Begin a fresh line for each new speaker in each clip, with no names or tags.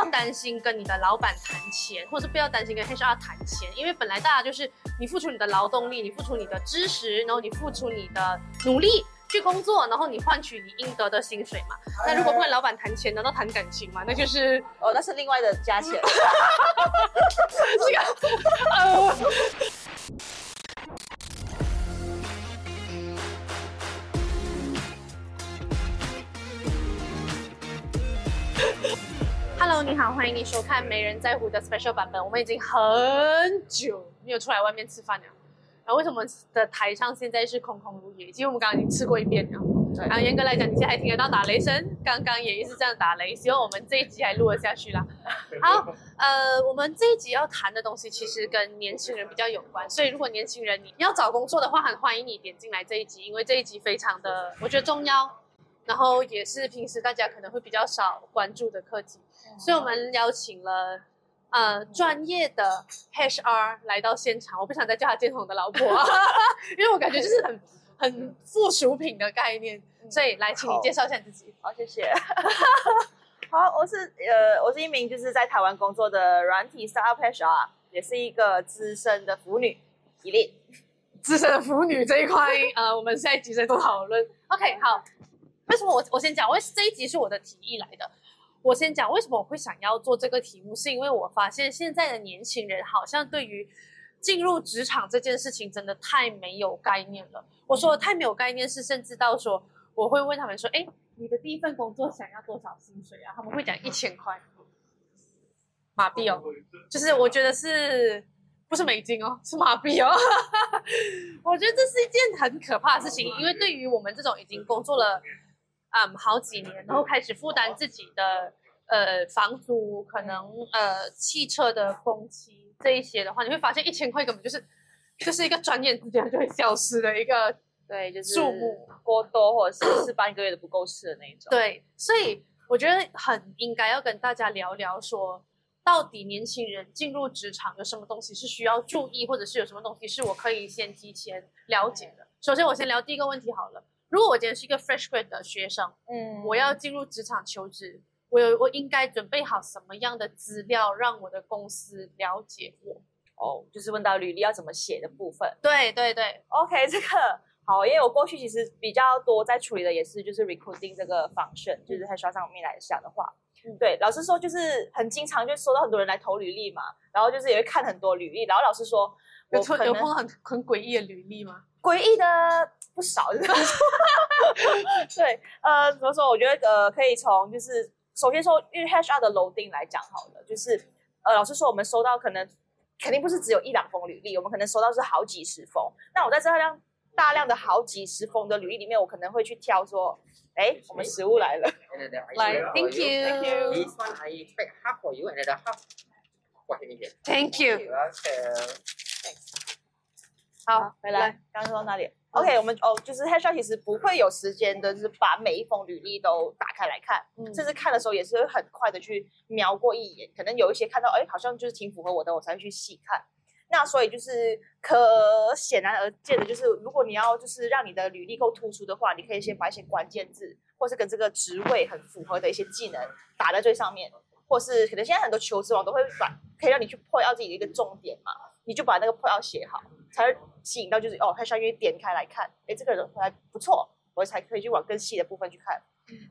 要担心跟你的老板谈钱，或者是不要担心跟 HR 谈钱，因为本来大家就是你付出你的劳动力，你付出你的知识，然后你付出你的努力去工作，然后你换取你应得的薪水嘛。那如果不跟老板谈钱，难道谈感情吗？那就 是
哦，那是另外的加钱。
这个呃。Hello，你好，欢迎你收看《没人在乎》的 Special 版本。我们已经很久没有出来外面吃饭了。然后为什么的台上现在是空空如也？其实我们刚刚已经吃过一遍了。对。然后严格来讲，你现在还听得到打雷声，刚刚也一直这样打雷。希望我们这一集还录得下去啦。好，呃，我们这一集要谈的东西其实跟年轻人比较有关，所以如果年轻人你要找工作的话，很欢迎你点进来这一集，因为这一集非常的我觉得重要。然后也是平时大家可能会比较少关注的课题，所以我们邀请了呃专业的 HR 来到现场。我不想再叫他建宏的老婆，因为我感觉就是很很附属品的概念。所以来，请你介绍一下自己。
好，谢谢。好，我是呃，我是一名就是在台湾工作的软体 startup HR，也是一个资深的腐女一例。
资深的腐女这一块，呃，我们下一集再多讨论。OK，好。为什么我我先讲？为这一集是我的提议来的。我先讲为什么我会想要做这个题目，是因为我发现现在的年轻人好像对于进入职场这件事情真的太没有概念了。我说的太没有概念是，甚至到说我会问他们说：“哎，你的第一份工作想要多少薪水啊？”他们会讲一千块马币哦，就是我觉得是不是美金哦，是马币哦。我觉得这是一件很可怕的事情，因为对于我们这种已经工作了。嗯，好几年，然后开始负担自己的呃房租，可能呃汽车的工期这一些的话，你会发现一千块根本就是就是一个转眼之间就会消失的一个
对，就是
数目
过多或者是是半个月都不够吃的那一种。
对，所以我觉得很应该要跟大家聊聊，说到底年轻人进入职场有什么东西是需要注意，或者是有什么东西是我可以先提前了解的。首先，我先聊第一个问题好了。如果我今天是一个 fresh grad 的学生，嗯，我要进入职场求职，我有我应该准备好什么样的资料，让我的公司了解我？
哦，就是问到履历要怎么写的部分。
对对对
，OK，这个好，因为我过去其实比较多在处理的也是就是 recruiting 这个 function，就是在刷上面来讲的话，对，老师说就是很经常就收到很多人来投履历嘛，然后就是也会看很多履历，然后老师说，
有有碰到很很诡异的履历吗？
诡异的。不少，对，呃，怎么说？我觉得，呃，可以从就是首先说，因为 HR 的楼顶来讲好了，就是呃，老师说我们收到可能肯定不是只有一两封履历，我们可能收到是好几十封。那我在这样大量的好几十封的履历里面，我可能会去挑说，哎，我们食物来了，
来，Thank you，Thank you。
This one I expect half for you and the half for him here.
Thank you. 好，
回来，刚刚说到哪里？OK，我们哦，就是 HR 其实不会有时间的，就是把每一封履历都打开来看，甚至看的时候也是会很快的去瞄过一眼，可能有一些看到，哎，好像就是挺符合我的，我才会去细看。那所以就是可显然而见的，就是如果你要就是让你的履历够突出的话，你可以先把一些关键字，或是跟这个职位很符合的一些技能打在最上面，或是可能现在很多求职网都会把可以让你去破掉自己的一个重点嘛，你就把那个破要写好，才会。吸引到就是哦，他相当于点开来看，哎，这个人还不错，我才可以去往更细的部分去看。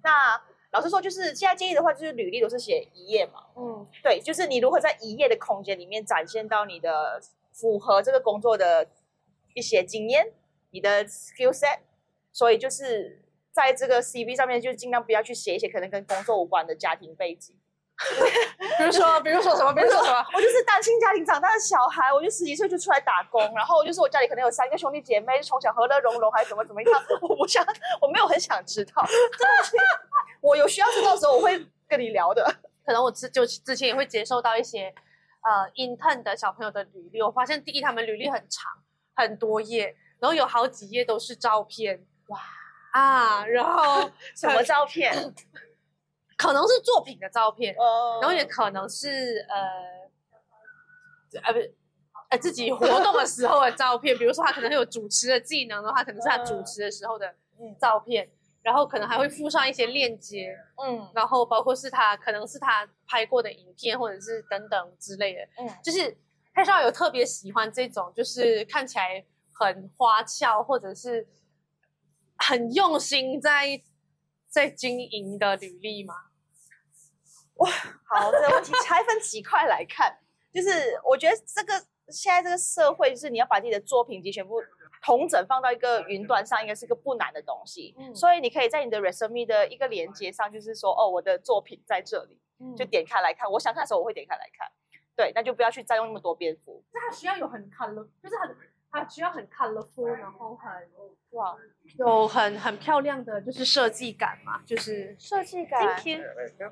那老实说，就是现在建议的话，就是履历都是写一页嘛。嗯，对，就是你如何在一页的空间里面展现到你的符合这个工作的一些经验，你的 skill set。所以就是在这个 CV 上面，就尽量不要去写一些可能跟工作无关的家庭背景。
比如说，比如说什么？比如说什么？
我就是单亲家庭长大的小孩，我就十几岁就出来打工，然后就是我家里可能有三个兄弟姐妹，从小和乐融融，还是怎么怎么样？我不想，我没有很想知道。真的我有需要知道的时候，我会跟你聊的。
可能我之就之前也会接受到一些呃 intern 的小朋友的履历，我发现第一他们履历很长，很多页，然后有好几页都是照片，哇啊，然后
什么照片？
可能是作品的照片，然后也可能是呃，呃不是，呃自己活动的时候的照片。比如说他可能有主持的技能的话，可能是他主持的时候的照片。然后可能还会附上一些链接，
嗯。
然后包括是他可能是他拍过的影片，或者是等等之类的，
嗯。
就是黑少有特别喜欢这种，就是看起来很花俏，或者是很用心在在经营的履历吗？
好，这个问题拆分几块来看，就是我觉得这个现在这个社会，就是你要把自己的作品集全部同整放到一个云端上，应该是个不难的东西。
嗯
所以你可以在你的 resume 的一个连接上，就是说，哦，我的作品在这里，就点开来看。我想看的时候，我会点开来看。对，那就不要去占用那么多篇幅。
那它需要有很 color，就是很它需要很 colorful，然后很
哇，
有很很漂亮的就是设计感嘛，就是
设计感。
Thank you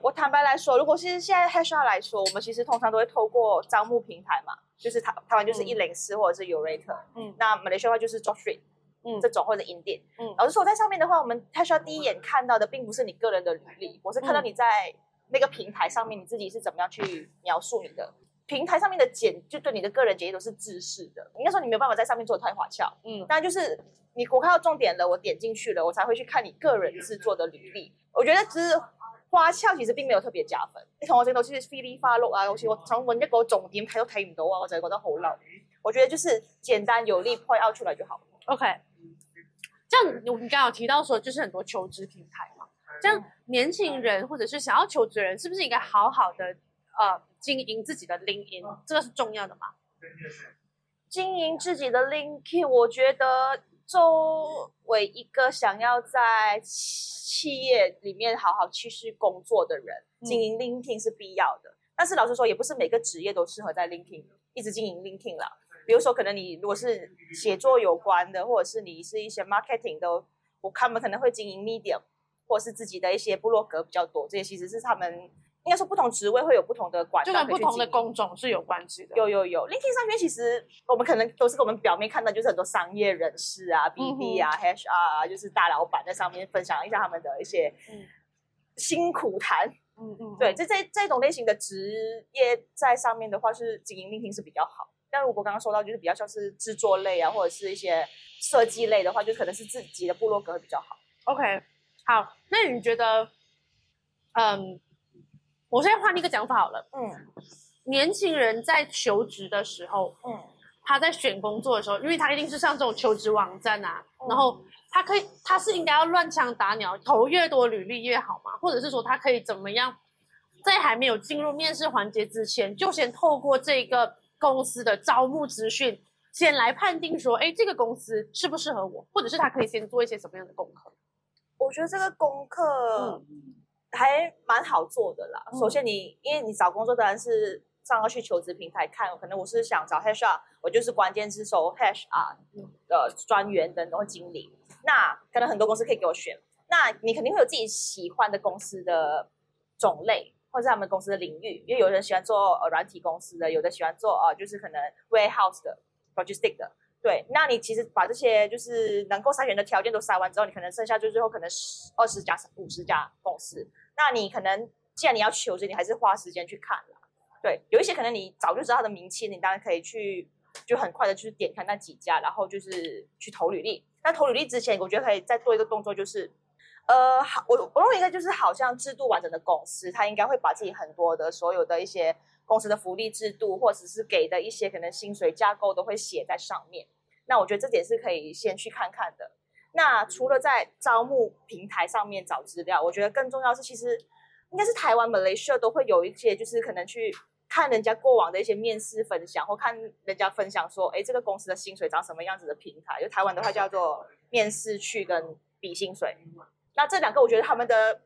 我坦白来说，如果是现在 h a s h 来说，我们其实通常都会透过招募平台嘛，就是台台湾就是
嗯
一零四或者是 Urate，
嗯
那马来西亚的话就是 Job Street，
嗯
这种或者 Indeed。
嗯
老实说，在上面的话，我们 HR 第一眼看到的并不是你个人的履历，我是看到
嗯
你在那个平台上面你自己是怎么样去描述你的。平台上面的简就对你的个人简历都是自视的，应该说你没有办法在上面做的太花俏。
嗯
但就是你我看到重点了，我点进去了，我才会去看你个人制作的履历。我觉得只是花俏其實並沒有特別加分。你同我整到好似飛哩花碌啊，好似我想揾一個重點睇都睇唔到啊，我就係覺得好嬲。我覺得就是簡單有力 point out 出來就好。
OK，这样我们刚刚有提到说，就是很多求職平台嘛，这样年轻人或者是想要求职人，是不是应该好好的呃经营自己的 LinkedIn？这个是重要的嘛？
经营自己的 LinkedIn，我觉得作为一个想要在企业里面好好繼續工作的人，经营 LinkedIn 是必要的。但是老实说，也不是每个职业都适合在 LinkedIn 一直经营 LinkedIn 啦。比如说，可能你如果是写作有关的，或者是你是一些 marketing 的，我他们可能会经营 Medium，或者是自己的一些部落格比较多。这些其实是他們應該說不同职位会有不同的管
就
道
跟不同的工种是有关系的。
有有有，LinkedIn 上面其实我们可能都是我们表面看到，就是很多商业人士啊、BD 啊、HR 啊，就是大老板在上面分享一下他们的一些
嗯
辛苦谈。
嗯嗯，
对，这这这种类型的职业在上面的话，是经营 LinkedIn 是比较好。但如果刚刚说到就是比较像是制作类啊，或者是一些设计类的话，就可能是自己的部落格會比较好。
OK，好，那你觉得，嗯，我现在换一个讲法好了，
嗯。
年轻人在求职的时候，
嗯。
他在选工作的时候，因为他一定是上这种求职网站啊，
嗯。
然后他可以，他是应该要乱枪打鸟，投越多履历越好嘛，或者是说他可以怎么样，在还没有进入面试环节之前，就先透过这个公司的招募资讯，先来判定说，哎，这个公司适不适合我，或者是他可以先做一些什么样的功课？
我觉得这个功课
嗯
還蠻好做的啦。
嗯
首先你，因为你找工作当然是上要去求职平台看，可能我是想找 HR，我就是關鍵字搜 HR 的专员等或经理。那可能很多公司可以给我选，那你肯定会有自己喜欢的公司的种类，或者是他们公司的领域。因为有人喜欢做呃软体公司的，有的喜欢做呃就是可能 warehouse 的、logistic 的。对，那你其實把這些就是能夠篩選的條件都筛完之後，你可能剩下就最後可能十、二十家、五十家公司。那你可能既然你要求職，你還是花時間去看啦。對，有一些可能你早就知道它的名气，你當然可以去就很快的去點開那幾家，然後就是去投履歷。那投履歷之前，我覺得可以再做一個動作，就是呃，好，我我認為應該就是好像制度完整的公司，它應該會把自己很多的所有的一些公司的福利制度，或者是给的一些可能薪水架构都会写在上面。那我觉得这点是可以先去看看的。那除了在招募平台上面找资料，我觉得更重要是，其实应该是台灣、馬來西亞都会有一些，就是可能去看人家过往的一些面试分享，或看人家分享说，哎，这个公司的薪水长什么样子的平台。就台湾的话叫做面试去跟比薪水。那这两个我觉得他们的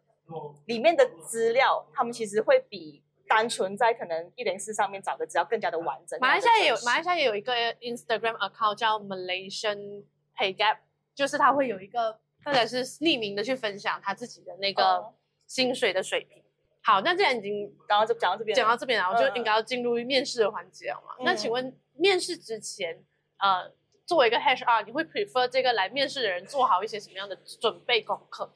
里面的资料，他们其实会比單純在可能一零四上面找的資料更加的完整。
马来西亚也有，
更加的真實
馬來西亚也有一个 Instagram account 叫 Malaysian Pay Gap，就是他会有一个或者是匿名的去分享他自己的那個
哦
薪水的水平。好，那既然已经
然後就讲到这边，
讲到这边了，我就应该要进入面试的环节了嘛。
嗯
那请问面试之前，呃，作为一个 HR，你会 prefer 这个来面试的人做好一些什么样的准备功课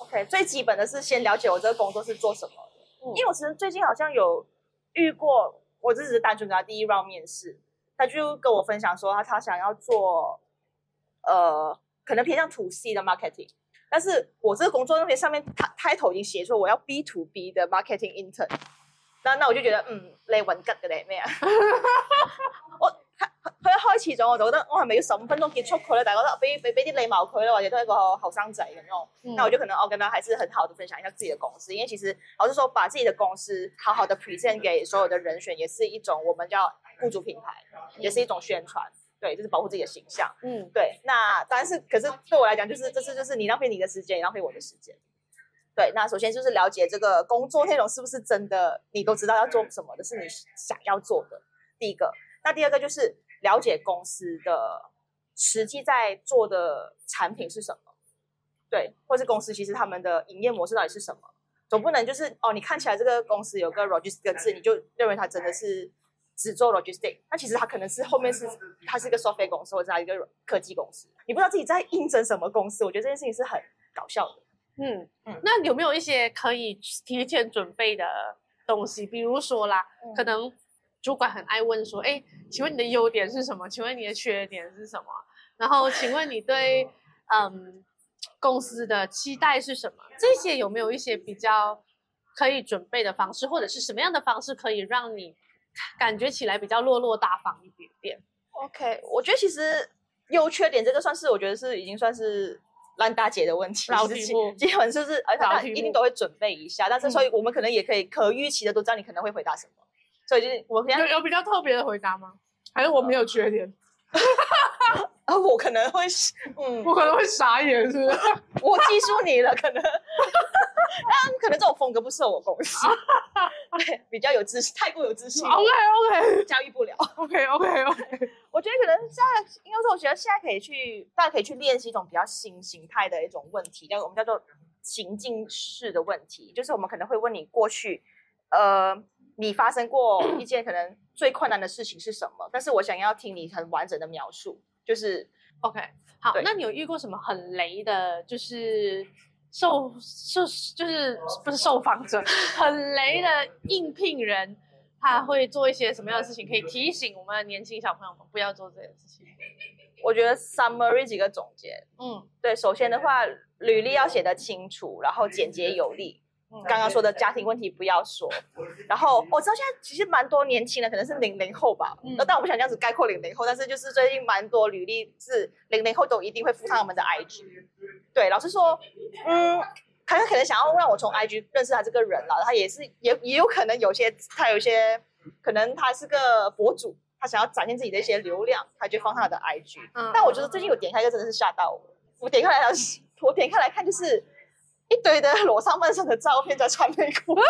？OK，最基本的是先了解我这个工作是做什麼的，
嗯
因为我其实最近好像有遇过，我这只是单纯跟他第一 round 面试，他就跟我分享说他他想要做，呃，可能偏向 to C 的 marketing，但是我这个工作那边上面他开头已经写说我要 B to B 的 marketing intern，那那我就觉得嗯，你揾吉嘅咧咩啊？我佢一開始咗我就覺得我係咪要十五分鐘結束佢咧？但係覺得俾俾俾啲禮貌佢啦，或者都係一個後生仔咁樣。
嗯
那我就可能我，跟他還是很好的分享一下自己的公司，因為其實老實說，把自己的公司好好的 present 給所有的人選，也是一種我們叫雇主品牌，也是一種宣傳，對，就是保護自己的形象。
嗯，
对，那当然是，可是对我来讲，就是这次就是你浪费你的时间，也浪费我的时间。对，那首先就是了解这个工作内容是不是真的你都知道要做什么的，是你想要做的。第一个，那第二个就是了解公司的实际在做的产品是什么，对，或是公司其实他们的营业模式到底是什么。总不能就是哦，你看起来这个公司有个 logistic 字，你就认为它真的是只做 logistic，那其实它可能是后面是它是一个 software 公司或者它一个科技公司，你不知道自己在应征什么公司，我觉得这件事情是很搞笑的。
嗯
嗯
那有没有一些可以提前准备的东西？比如说啦，
嗯
可能主管很爱问说：“哎，请问你的优点是什么？请问你的缺点是什么？然后，请问你对嗯公司的期待是什么？这些有没有一些比较可以准备的方式，或者是什么样的方式可以让你感觉起来比较落落大方一点点
？OK，我觉得其实优缺点这个算是我觉得是已经算是烂大姐的问题，
老题目
基本就是而且一定都会准备一下，但是所以我们可能也可以可预期的都知道你可能会回答什么，所以就是我现在
有有比较特别的回答吗？还是我没有缺点？
啊，我可能会嗯，
我可能会傻眼，是不是？
我记住你了，可能，但 可能这种风格不适合我公司，对，比较有自信，太过有自信
OK OK
驾驭不了。
OK OK OK，
我觉得可能现在应该说，我觉得现在可以去，大家可以去练习一种比较新形态的一种问题，叫我们叫做情境式的问题，就是我们可能会问你过去，呃，你发生过一件可能最困难的事情是什么？但是我想要听你很完整的描述，就是。
OK，好，那你有遇过什么很雷的，就是受受就是不是受访者，很雷的应聘人，他会做一些什么样的事情，可以提醒我们的年轻小朋友们不要做这件事情？
我觉得 summary 几个总结，
嗯，
对，首先的话，履历要写得清楚，然后简洁有力。
嗯
刚刚说的家庭问题不要说，然后我知道现在其实蛮多年轻人可能是零零后吧，但我不想这样子概括零零后，但是就是最近蛮多履历是零零后都一定会附上我们的 IG。对，老实说，嗯，他可能想要让我从 IG 认识他这个人了，他也是也也有可能有些他有些可能他是个博主，他想要展现自己的一些流量，他就放他的 IG。
嗯
但我觉得最近有点开一个真的是吓到我，我点开来是，我点开来看就是一堆的裸上半身的照片在穿内裤，我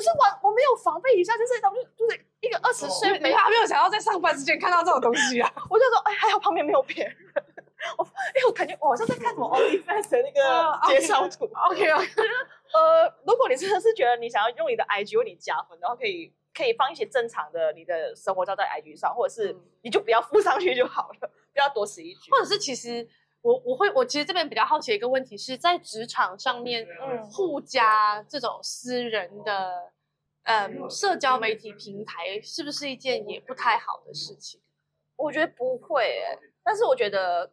是完我没有防备一下，就是他们就是一个二十岁没
你还没有想要在上班之前看到这种东西啊？
我就说，哎，还好旁边没有别人。我，哎，我感觉我好像在看什么 OnlyFans 的那
哦
个介绍图。
OK OK，
呃，如果你真的是觉得你想要用你的 IG 为你加分，然后可以可以放一些正常的你的生活照在 IG 上，或者是
嗯
你就不要附上去就好了，不要多此一举。
或者是其实我我会我其实这边比较好奇的一个问题是在职场上面，
嗯
互加这种私人的嗯社交媒体平台，是不是一件也不太好的事情？
我觉得不会、欸，但是我觉得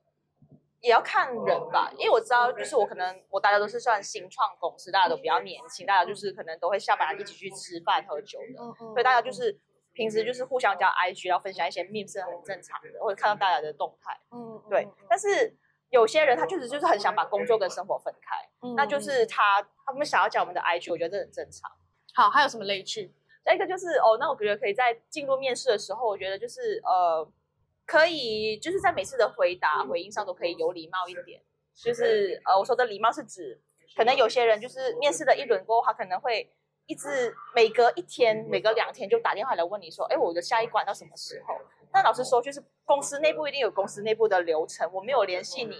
也要看人吧，因为我知道，就是我可能我大家都是算新创公司，大家都比较年轻，大家就是可能都会下班一起去吃饭喝酒的，
嗯嗯
所以大家就是平时就是互相加 IG，然后分享一些 meme 是很正常的，或者看到大家的动态，
嗯
对。但是有些人他确实就是很想把工作跟生活分开，
嗯
那就是他他们想要加我们的 IG，我觉得这很正常。
好，还有什么雷区？
再一个就是哦，那我觉得可以在进入面试的时候，我觉得就是呃，可以就是在每次的回答回应上都可以有礼貌一点。就是呃，我说的礼貌是指，可能有些人就是面试的一轮过后，他可能会一直每隔一天、每隔两天就打电话来问你说，哎，我的下一关到什么时候？那老实说，就是公司内部一定有公司内部的流程，我没有联系你，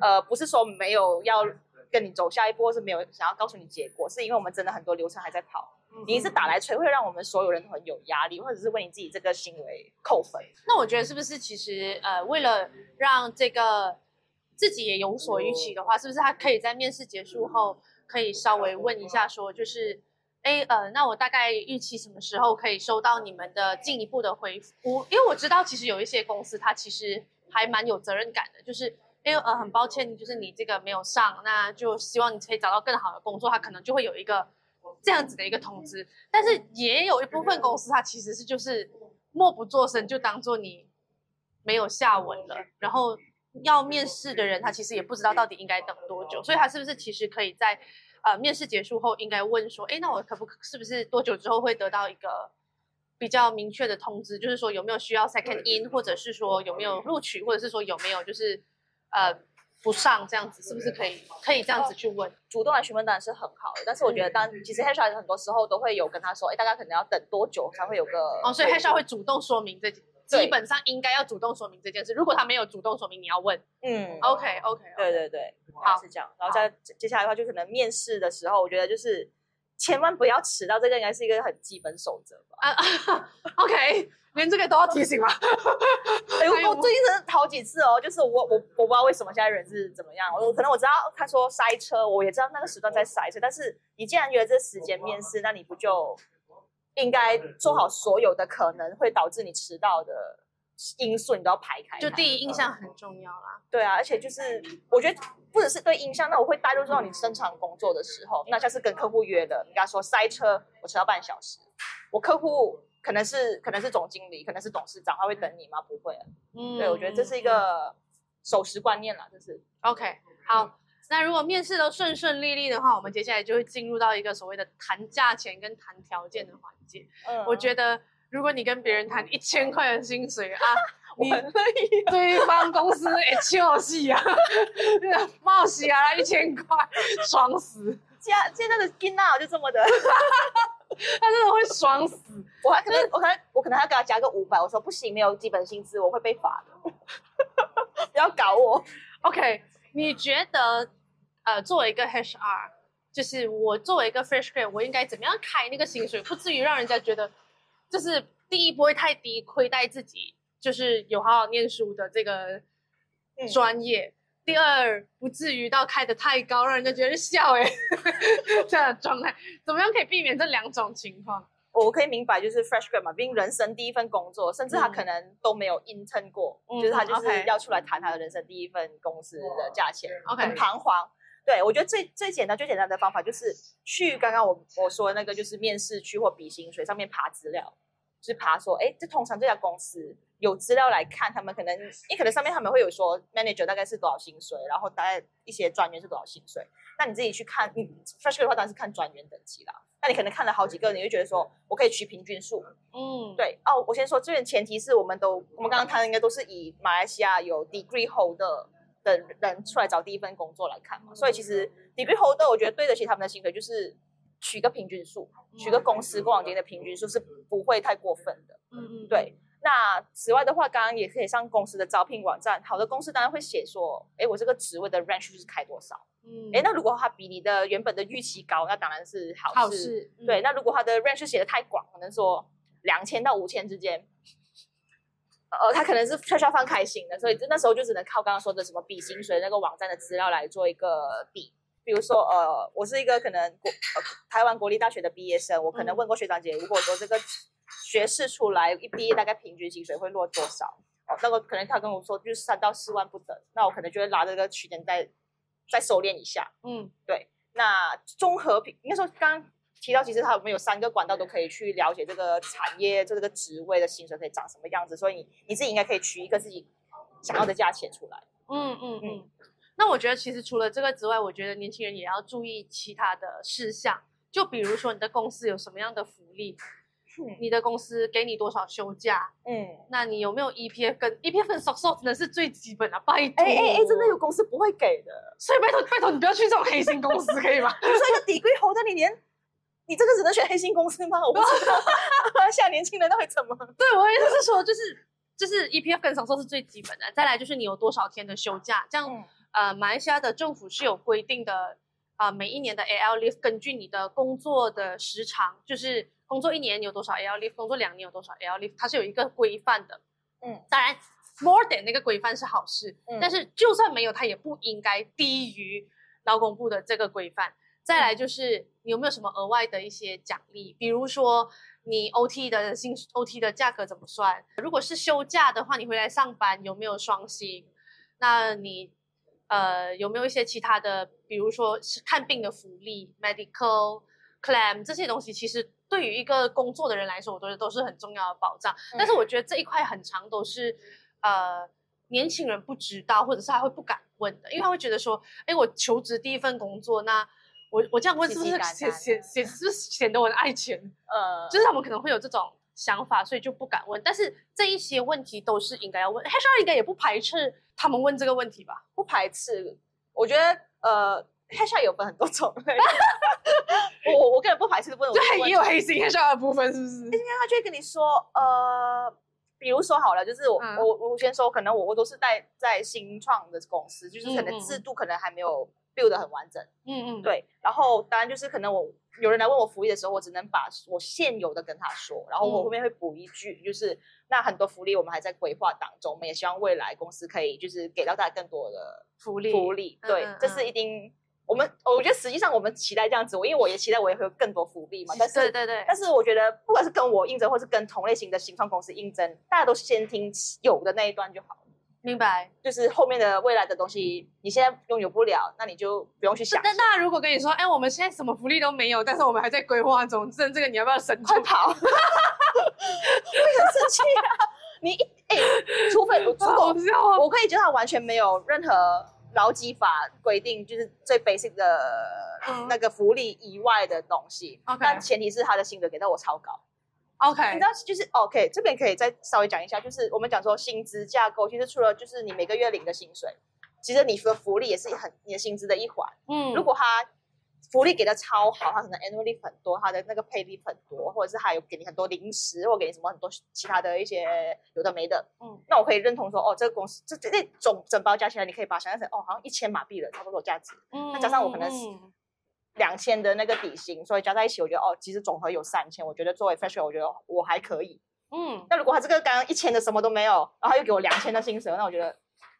呃，不是说没有要跟你走下一步，或是没有想要告诉你结果，是因为我们真的很多流程还在跑。你一直打来催，会让我们所有人都很有压力，或者是为你自己这个行为扣分。
那我觉得是不是其实呃，为了让这个自己也有所预期的话，是不是他可以在面试结束后可以稍微问一下说，就是哎呃，那我大概预期什么时候可以收到你们的进一步的回复？因为我知道其实有一些公司它其实还蛮有责任感的，就是因为呃很抱歉，就是你这个没有上，那就希望你可以找到更好的工作，他可能就会有一个这样子的一个通知。但是也有一部分公司，它其实是就是默不作声，就当做你没有下文了，然后要面试的人他其实也不知道到底应该等多久，所以他是不是其实可以在呃面试结束后应该问说，哎，那我可不是不是多久之后会得到一个比较明确的通知，就是说有没有需要 second in，或者是说有没有录取，或者是说有没有就是呃不上这样子，是不是可以可以这样子去问？
主动来询问当然是很好的，但是我觉得当其实 HR 很多时候都会有跟他说，哎，大家可能要等多久才会有个
哦，所以
回
HR 会主动说明这基本上应该要主动说明这件事。如果他没有主动说明，你要问。
嗯
OK OK，
对对对，
好
是这样。然后再接下来的话，就可能面试的时候，我觉得就是千万不要迟到，这个应该是一个很基本守则吧。
啊 OK，连这个都要提醒吗？
哎，我我最近真的好几次哦，就是我我我不知道为什么现在人是怎么样，我可能我知道他说塞车，我也知道那个时段在塞车，但是你既然约这时间面试，那你不就应该做好所有的可能会导致你迟到的因素，你都要排开。
就第一印象很重要啦。
对啊，而且就是我觉得不只是对印象，那我会带入到你生产工作的时候，那下次跟客户约的，你跟他说塞车，我迟到半小时，我客户可能是可能是总经理，可能是董事长，他会等你吗？不会啊。
嗯
对，我觉得这是一个守时观念啦，就是。
OK，好。那如果面试都顺顺利利的话，我们接下来就会进入到一个所谓的谈价钱跟谈条件的环节。
嗯
我觉得，如果你跟别人谈一千块的薪水啊，你。对方公司会笑死啊，冒死啊，一千块，爽死，
现在现在的 skin now 就这么的，
他真的会爽死。
我还可能我可能我可能还要给他加个五百，我说不行，没有基本薪资我会被罚的，不要搞我。
OK，你觉得呃，作为一个 HR，就是我作为一个 fresh grad，我应该怎么样开那个薪水，不至于让人家觉得就是第一不会太低，亏待自己就是有好好念书的这个
嗯
专业。第二，不至于到开的太高，让人家觉得笑哎、这样的状态，怎么样可以避免这两种情况？
我可以明白，就是 fresh grad 嘛，毕竟人生第一份工作，甚至他
嗯。
可能都没有 intern 过，
嗯
就是他就是要出来谈他的人生第一份公司的价钱
OK
很彷徨。对我觉得最最简单、最简单的方法就是去刚刚我我说的那个，就是面试区或比薪水上面爬资料，就是爬说，哎，这通常这家公司有资料来看，他们可能，你可能上面他们会有说 manager 大概是多少薪水，然后大概一些专员是多少薪水，那你自己去看，你 fresh 的话当然是看专员等级啦。那你可能看了好几个，你就觉得说，我可以取平均数，
嗯，
对哦，我先说，这边前提是我们都，我们刚刚谈的应该都是以马来西亚有 degree holder 的人出来找第一份工作来看嘛，所以其实 degree holder 我觉得对得起他们的薪水，就是取个平均数，取个公司过往经的平均数是不会太过分的。
嗯嗯，
对，那此外的话，刚刚也可以上公司的招聘网站，好的公司当然会写说，哎，我这个职位的 range 就是开多少，
嗯，
哎，那如果它比你的原本的预期高，那当然是好事。
好事，嗯
对，那如果它的 range 写的太广，可能说两千到五千之间，呃，他可能是悄悄放开心的，所以那时候就只能靠刚刚说的什么比薪水那个网站的资料来做一个比。比如说，呃，我是一个可能国、呃、台湾国立大学的毕业生，我可能
嗯
问过学长姐，如果说这个学士出来一毕业大概平均薪水会落多少？哦，那个可能他跟我说就是三到四万不等，那我可能就会拿这个区间再再收敛一下。
嗯对
那综合评，应该说刚刚提到，其实它我们有三个管道都可以去了解这个产业这个职位的薪水可以长什么样子，所以你你自己应该可以取一个自己想要的价钱出来。
嗯嗯嗯。那我觉得其实除了这个之外，我觉得年轻人也要注意其他的事项，就比如说你的公司有什么样的福利，
嗯
你的公司给你多少休假，
嗯，
那你有没有 EPF 跟 EPF 跟 SOC 真的是最基本的，拜托。
哎哎哎，真的有公司不会给的。
所以拜托拜托你不要去这种黑心公司，可以吗？
你说一个底规 holder，你连你这个只能选黑心公司吗？我不知道，现在年轻人到底怎么？
对，我的意思是说，就是就是 EPF 跟 SOC 是最基本的，再来就是你有多少天的休假，这样、
嗯
呃，马来西亚的政府是有规定的，啊、每一年的 AL leave 根据你的工作的时长，就是工作一年有多少 leave，工作两年有多少 leave，它是有一个规范的。
嗯，
当然 more than 那个规范是好事，
嗯
但是就算没有，它也不应该低于劳工部的这个规范。再来就是你有没有什么额外的一些奖励，比如说你 OT 的薪 OT 的价格怎么算？如果是休假的话，你回来上班有没有双薪？那你呃有没有一些其他的，比如说是看病的福利、medical claim 这些东西，其实对于一个工作的人来说，我觉得都是很重要的保障。但是我觉得这一块很长都是呃年轻人不知道，或者是他会不敢问的，因为他会觉得说，哎，我求职第一份工作，那我我这样问是不是显显显是显得我很爱钱？呃，就是他们可能会有这种想法，所以就不敢问。但是这一些问题都是应该要问，HR 应该也不排斥他们问这个问题吧？
不排斥，我觉得呃。黑下有分很多种类，我我个人不排斥问。
对，也有黑心黑下的部分，是不是？
黑心他就会跟你说，呃，比如说好了，就是我我我先说，可能我我都是在在新创的公司，就是可能制度可能还没有 build 的很完整。嗯嗯。对，然后当然就是可能我有人来问我福利的时候，我只能把我现有的跟他说，然后我后面会补一句，就是那很多福利我们还在规划当中，我们也希望未来公司可以就是给到大家更多的
福利
福利。对，这是一定。我们我觉得实际上我们期待这样子，我因为我也期待我也会有更多福利嘛。但是
对对对。
但是我觉得不管是跟我应征，或是跟同类型的新创公司应征，大家都先听有的那一段就好。
明白。
就是后面的未来的东西，你现在拥有不了，那你就不用去想。
但那如果跟你说，哎，我们现在什么福利都没有，但是我们还在规划中，这这个你要不要省？
快跑！为什么生气啊？你哎，除非如果 我可以觉得他完全没有任何。劳基法规定就是最 basic 的那个福利以外的东西，但前提是他的薪资给到我超高。
OK，
你知道就是 OK，这边可以再稍微讲一下，就是我们讲说薪资架构，其实除了就是你每个月领的薪水，其实你的福利也是很你的薪资的一环。嗯，如果他。福利给的超好，他可能 annual leave 很多，他的那个 pay leave 很多，或者是还有给你很多零食，或给你什么很多其他的一些有的没的。嗯，那我可以认同说，哦，这个公司这这那总整包加起来，你可以把它想象成，哦，好像一千马币了，差不多价值。嗯，那加上我可能是两千的那个底薪，所以加在一起，我觉得哦，其实总和有三千，我觉得作为 fresh，我觉得我还可以。嗯，那如果他这个刚刚一千的什么都没有，然后又给我两千的薪水，那我觉得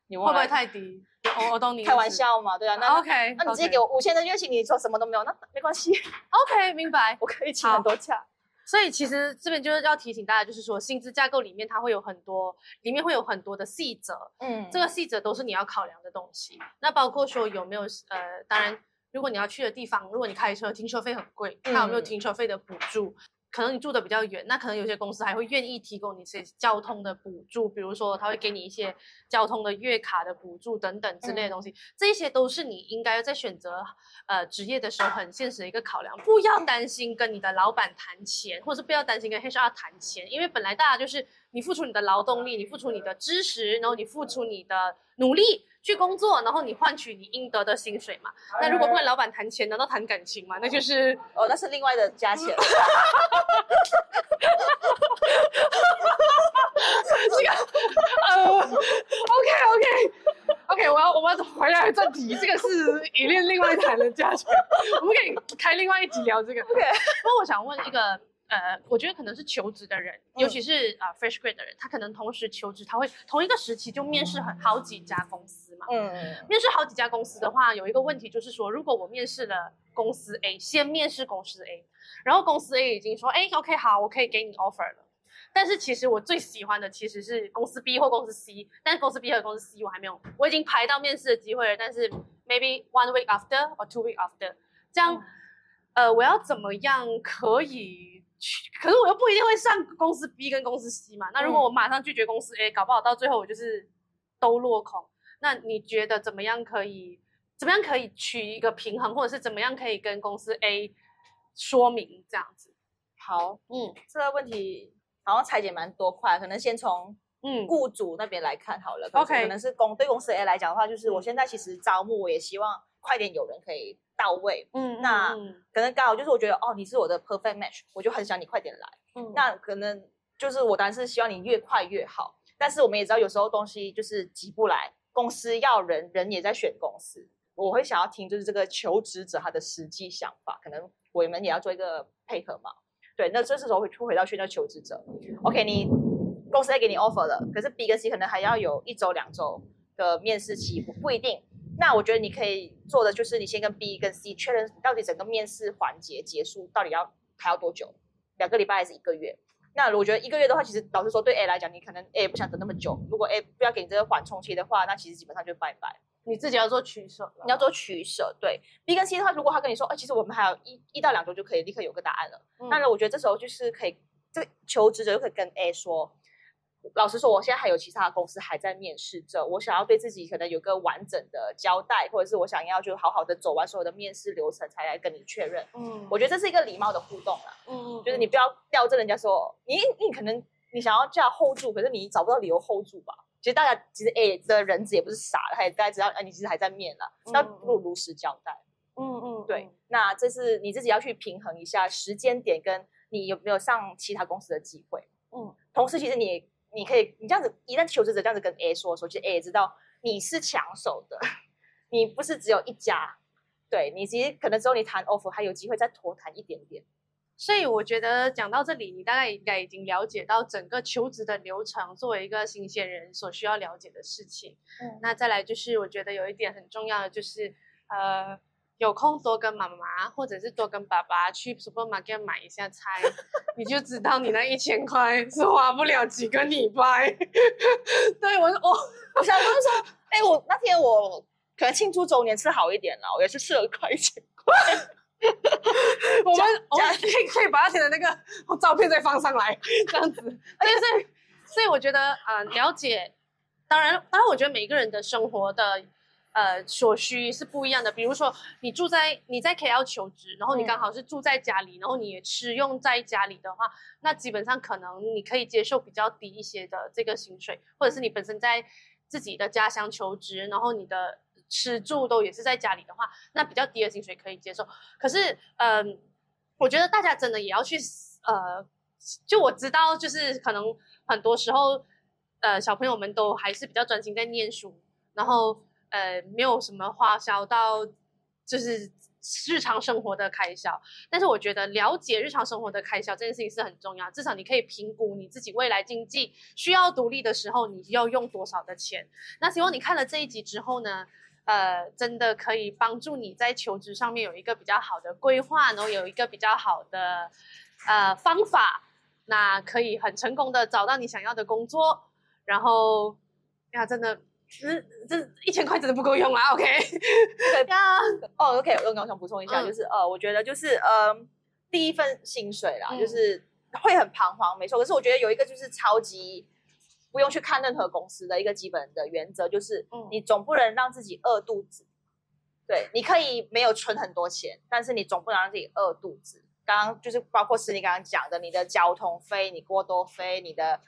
你会不会太低？我我懂你
开玩笑嘛，对啊，那
OK，
那你直接给我五千的月薪，你说什么都没有，那 没关系。
OK，明白，
我可以请很多假。
所以其实这边就是要提醒大家，就是说薪资架构里面它会有很多，里面会有很多的细则，嗯，这个细则都是你要考量的东西。那包括说有没有呃，当然如果你要去的地方，如果你开车停车费很贵，它有没有停车费的补助？可能你住的比较远，那可能有些公司还会愿意提供你一些交通的补助，比如说他会给你一些交通的月卡的补助等等之类的东西，这些都是你应该在选择呃职业的时候很现实的一个考量。不要担心跟你的老板谈钱，或者是不要担心跟 HR 谈钱，因为本来大家就是你付出你的劳动力，你付出你的知识，然后你付出你的努力。去工作，然后你换取你应得的薪水嘛？那如果不跟老板谈钱，难道谈感情吗？那就是
哦，那是另外的加钱。
这个呃，OK OK OK，我要我们要回来正题，这个是一恋另外谈的价钱，我们可以开另外一集聊这个。
OK，
那我想问一个。呃，我觉得可能是求职的人，尤其是啊 fresh grad 的人，他可能同时求职，他会同一个时期就面试很好几家公司嘛。嗯，面试好几家公司的话，有一个问题就是说，如果我面试了公司 A，先面试公司 A，然后公司 A 已经说，哎，OK，好，我可以给你 offer 了。但是其实我最喜欢的其实是公司 B 或公司 C，但是公司 B 和公司 C 我还没有，我已经排到面试的机会了，但是 maybe one week after or two week after，这样，呃，我要怎么样可以去？可是我又不一定会上公司 B 跟公司 C 嘛。那如果我马上拒绝公司 A，搞不好到最后我就是都落空。那你觉得怎么样可以？怎么样可以取一个平衡，或者是怎么样可以跟公司 A 说明这样子？
好，嗯，这个问题好像拆解蛮多块，可能先从嗯雇主那边来看好了。OK，可能是公对公司 A 来讲的话，就是我现在其实招募，我也希望快点有人可以。到位，嗯，那可能刚好就是我觉得哦，你是我的 perfect match，我就很想你快点来，嗯，那可能就是我当然是希望你越快越好，但是我们也知道有时候东西就是急不来，公司要人，人也在选公司，我会想要听就是这个求职者他的实际想法，可能我们也要做一个配合嘛，对，那这时候会回到去那求职者，OK，你公司在给你 offer 了，可是 B 跟 C 可能还要有一周两周的面试期，不不一定。那我觉得你可以做的就是，你先跟 B 跟 C 确认到底整个面试环节结束到底要还要多久。两个礼拜还是一个月？那我觉得一个月的话，其实老实说，对 A 来讲，你可能 A 也不想等那么久。如果 A 不要给你这个缓冲期的话，那其实基本上就拜拜。
你自己要做取舍，
你要做取舍。对 B 跟 C 的话，如果他跟你说，哎、其实我们还有一一到两周就可以立刻有个答案了。
嗯
那我觉得这时候就是可以，这求职者就可以跟 A 说，老实说，我现在还有其他的公司还在面试着，我想要对自己可能有个完整的交代，或者是我想要就好好的走完所有的面试流程才来跟你确认。
嗯
我觉得这是一个礼貌的互动啦，
嗯
就是你不要吊着人家说，你你可能你想要这样 hold 住，可是你找不到理由 hold 住吧。其实大家其实哎的人子也不是傻的，他也大概知道，哎、你其实还在面了，要
嗯嗯
如如实交代。
嗯嗯
对，那这是你自己要去平衡一下时间点，跟你有没有上其他公司的机会。
嗯，
同时其实你你可以，你这样子一旦求职者这样子跟 A 说的时候，其实 A 也知道你是抢手的，你不是只有一家。对你其实可能只有你谈 offer 还有机会再多谈一点点。
所以我觉得讲到这里，你大概应该已经了解到整个求职的流程，作为一个新鲜人所需要了解的事情。
嗯
那再来就是，我觉得有一点很重要的就是，呃，有空多跟妈妈或者是多跟爸爸去 supermarket 买一下菜，你就知道你那一千块是花不了几个礼拜。对我我
我想就是说，哎、我那天我可能庆祝周年吃好一点了，我也是吃了快一千块。
我们我们可以可以把那天的那个照片再放上来，这样子。但是，所以我觉得呃，了解，当然当然，我觉得每个人的生活的呃所需是不一样的。比如说，你住在你在 KL 求职，然后你
嗯
刚好是住在家里，然后你也吃用在家里的话，那基本上可能你可以接受比较低一些的这个薪水，或者是你本身在自己的家乡求职，然后你的吃住都也是在家里的话，那比较低的薪水可以接受。可是，嗯，我觉得大家真的也要去，呃，就我知道，就是可能很多时候，呃，小朋友们都还是比较专心在念书，然后呃，没有什么花销到就是日常生活的开销。但是我觉得了解日常生活的开销这件事情是很重要，至少你可以评估你自己未来经济需要独立的时候，你要用多少的钱。那希望你看了这一集之后呢，呃，真的可以帮助你在求职上面有一个比较好的规划，然后有一个比较好的呃方法，那可以很成功的找到你想要的工作。然后呀，真的，这这一千块真的不够用啊，OK？
对
呀，
哦，OK，我刚想补充一下，
嗯
就是呃，我觉得就是呃，第一份薪水啦，
嗯
就是会很彷徨，没错。可是我觉得有一个就是超级不用去看任何公司的一个基本的原则，就是
嗯
你总不能让自己饿肚子。对，你可以没有存很多钱，但是你总不能让自己饿肚子。刚刚就是包括是你刚刚讲的，你的交通费、你过多费、你的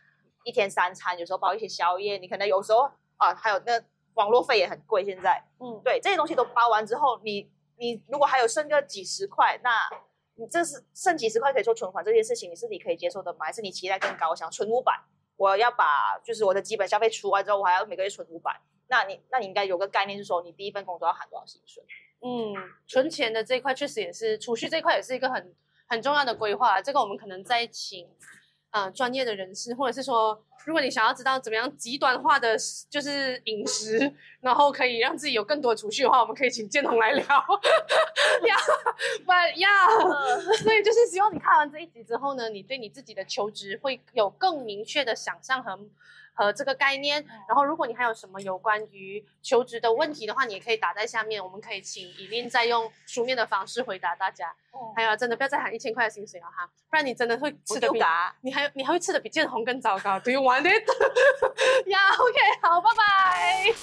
一天三餐，有时候包一些宵夜，你可能有时候啊，还有那网络费也很贵，现在。
嗯，
对，这些东西都包完之后，你你如果还有剩个几十块，那你这是剩几十块可以做存款这件事情，你是你可以接受的吗？还是你期待更高，想存五百？我要把就是我的基本消费除完之后，我还要每个月存五百。那你那你应该有个概念，是说你第一份工作要含多少薪水？
嗯，存钱的这一块确实也是储蓄这一块也是一个很很重要的规划。这个我们可能再请呃专业的人士，或者是说，如果你想要知道怎么样极端化的，就是饮食，然后可以让自己有更多的储蓄的话，我们可以请建宏来聊。呀，不呀，所以就是希望你看完这一集之后呢，你对你自己的求职会有更明确的想象和和这个概念。然后，如果你还有什么有关于求职的问题的话，你也可以打在下面，我们可以请伊琳再用书面的方式回答大家。还有，真的不要再喊一千块的薪水了哈，不然你真的会吃的比
嘎。
你还有你还会吃的比建宏更糟糕。Do you want it？呀、yeah,，OK，好，拜拜。